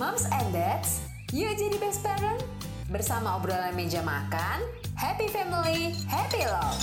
Moms and Dads, yuk jadi best parent. Bersama obrolan meja makan, happy family, happy love.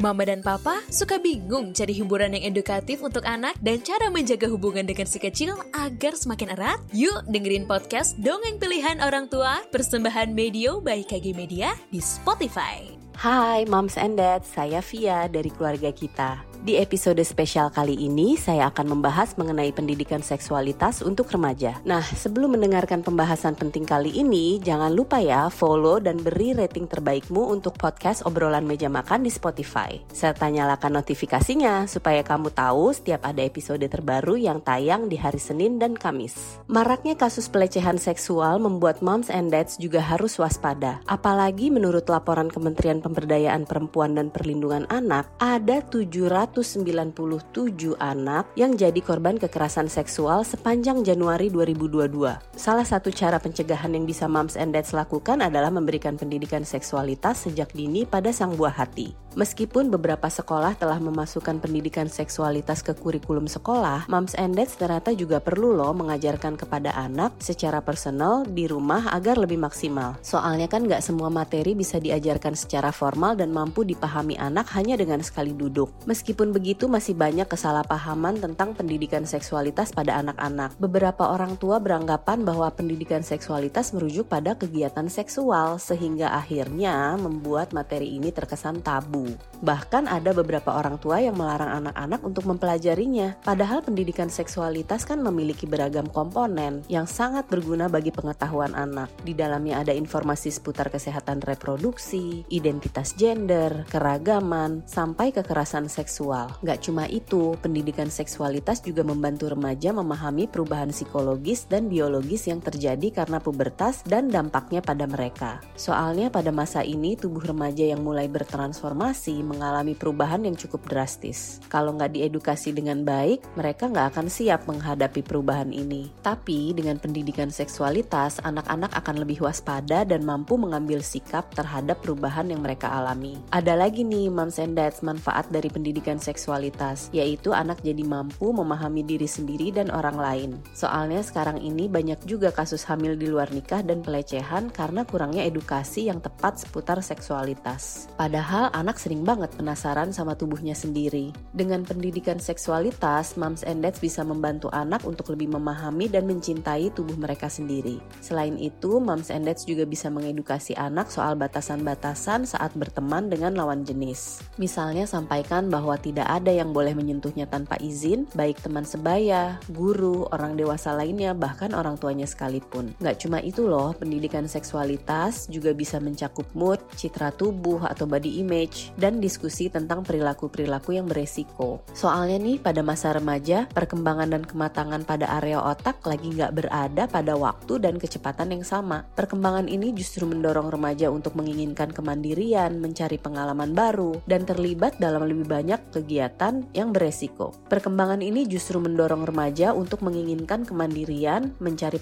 Mama dan Papa suka bingung cari hiburan yang edukatif untuk anak dan cara menjaga hubungan dengan si kecil agar semakin erat? Yuk dengerin podcast Dongeng Pilihan Orang Tua persembahan Medio by KG Media di Spotify. Hai Moms and Dads, saya Via dari keluarga kita. Di episode spesial kali ini, saya akan membahas mengenai pendidikan seksualitas untuk remaja. Nah, sebelum mendengarkan pembahasan penting kali ini, jangan lupa ya follow dan beri rating terbaikmu untuk podcast obrolan meja makan di Spotify. Serta nyalakan notifikasinya supaya kamu tahu setiap ada episode terbaru yang tayang di hari Senin dan Kamis. Maraknya kasus pelecehan seksual membuat moms and dads juga harus waspada. Apalagi menurut laporan Kementerian Pemberdayaan Perempuan dan Perlindungan Anak, ada 700 197 anak yang jadi korban kekerasan seksual sepanjang Januari 2022. Salah satu cara pencegahan yang bisa moms and dads lakukan adalah memberikan pendidikan seksualitas sejak dini pada sang buah hati. Meskipun beberapa sekolah telah memasukkan pendidikan seksualitas ke kurikulum sekolah, moms and dads ternyata juga perlu loh mengajarkan kepada anak secara personal di rumah agar lebih maksimal. Soalnya kan nggak semua materi bisa diajarkan secara formal dan mampu dipahami anak hanya dengan sekali duduk. Meskipun begitu masih banyak kesalahpahaman tentang pendidikan seksualitas pada anak-anak. Beberapa orang tua beranggapan bahwa pendidikan seksualitas merujuk pada kegiatan seksual sehingga akhirnya membuat materi ini terkesan tabu. Bahkan ada beberapa orang tua yang melarang anak-anak untuk mempelajarinya. Padahal pendidikan seksualitas kan memiliki beragam komponen yang sangat berguna bagi pengetahuan anak. Di dalamnya ada informasi seputar kesehatan reproduksi, identitas gender, keragaman, sampai kekerasan seksual. Gak cuma itu, pendidikan seksualitas juga membantu remaja memahami perubahan psikologis dan biologis yang terjadi karena pubertas dan dampaknya pada mereka. Soalnya pada masa ini tubuh remaja yang mulai bertransformasi mengalami perubahan yang cukup drastis. Kalau nggak diedukasi dengan baik, mereka nggak akan siap menghadapi perubahan ini. Tapi dengan pendidikan seksualitas, anak-anak akan lebih waspada dan mampu mengambil sikap terhadap perubahan yang mereka alami. Ada lagi nih moms and dads manfaat dari pendidikan seksualitas, yaitu anak jadi mampu memahami diri sendiri dan orang lain. Soalnya sekarang ini banyak juga kasus hamil di luar nikah dan pelecehan karena kurangnya edukasi yang tepat seputar seksualitas. Padahal anak sering banget penasaran sama tubuhnya sendiri. Dengan pendidikan seksualitas, moms and dads bisa membantu anak untuk lebih memahami dan mencintai tubuh mereka sendiri. Selain itu, moms and dads juga bisa mengedukasi anak soal batasan-batasan saat berteman dengan lawan jenis. Misalnya sampaikan bahwa tidak ada yang boleh menyentuhnya tanpa izin, baik teman sebaya, guru, orang dewasa lainnya, bahkan orang tuanya sekalipun. Gak cuma itu loh, pendidikan seksualitas juga bisa mencakup mood, citra tubuh, atau body image, dan diskusi tentang perilaku-perilaku yang beresiko. Soalnya nih pada masa remaja, perkembangan dan kematangan pada area otak lagi nggak berada pada waktu dan kecepatan yang sama. Perkembangan ini justru mendorong remaja untuk menginginkan kemandirian, mencari pengalaman baru, dan terlibat dalam lebih banyak kegiatan yang beresiko. Perkembangan ini justru mendorong remaja untuk menginginkan kemandirian, mencari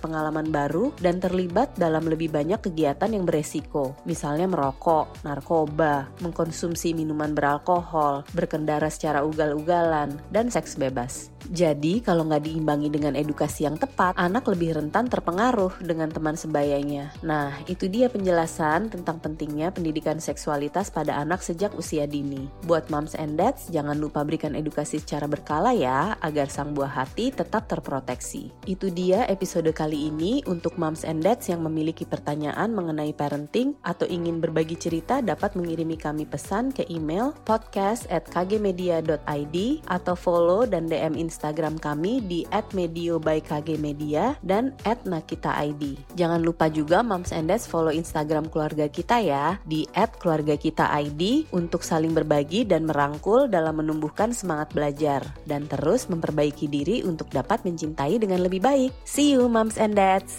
baru, dan terlibat dalam lebih banyak kegiatan yang beresiko. Misalnya merokok, narkoba, mengkonsumsi minuman beralkohol, berkendara secara ugal-ugalan, dan seks bebas. Jadi, kalau nggak diimbangi dengan edukasi yang tepat, anak lebih rentan terpengaruh dengan teman sebayanya. Nah, itu dia penjelasan tentang pentingnya pendidikan seksualitas pada anak sejak usia dini. Buat moms and dads, jangan lupa berikan edukasi secara berkala ya, agar sang buah hati tetap terproteksi. Itu dia episode kali ini untuk moms and dads yang memiliki pertanyaan mengenai parenting atau ingin berbagi cerita dapat mengirimi kami pesan ke email podcast at kgmedia.id atau follow dan DM Instagram kami di @medio by kgmedia dan @nakitaid. Jangan lupa juga Moms and Dads follow Instagram keluarga kita ya di @keluargakitaid untuk saling berbagi dan merangkul dalam menumbuhkan semangat belajar dan terus memperbaiki diri untuk dapat mencintai dengan lebih baik. See you Moms and Dads.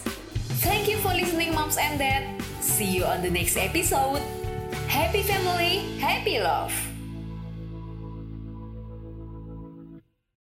Thank you for listening Moms and Dad. See you on the next episode. Happy family, happy love.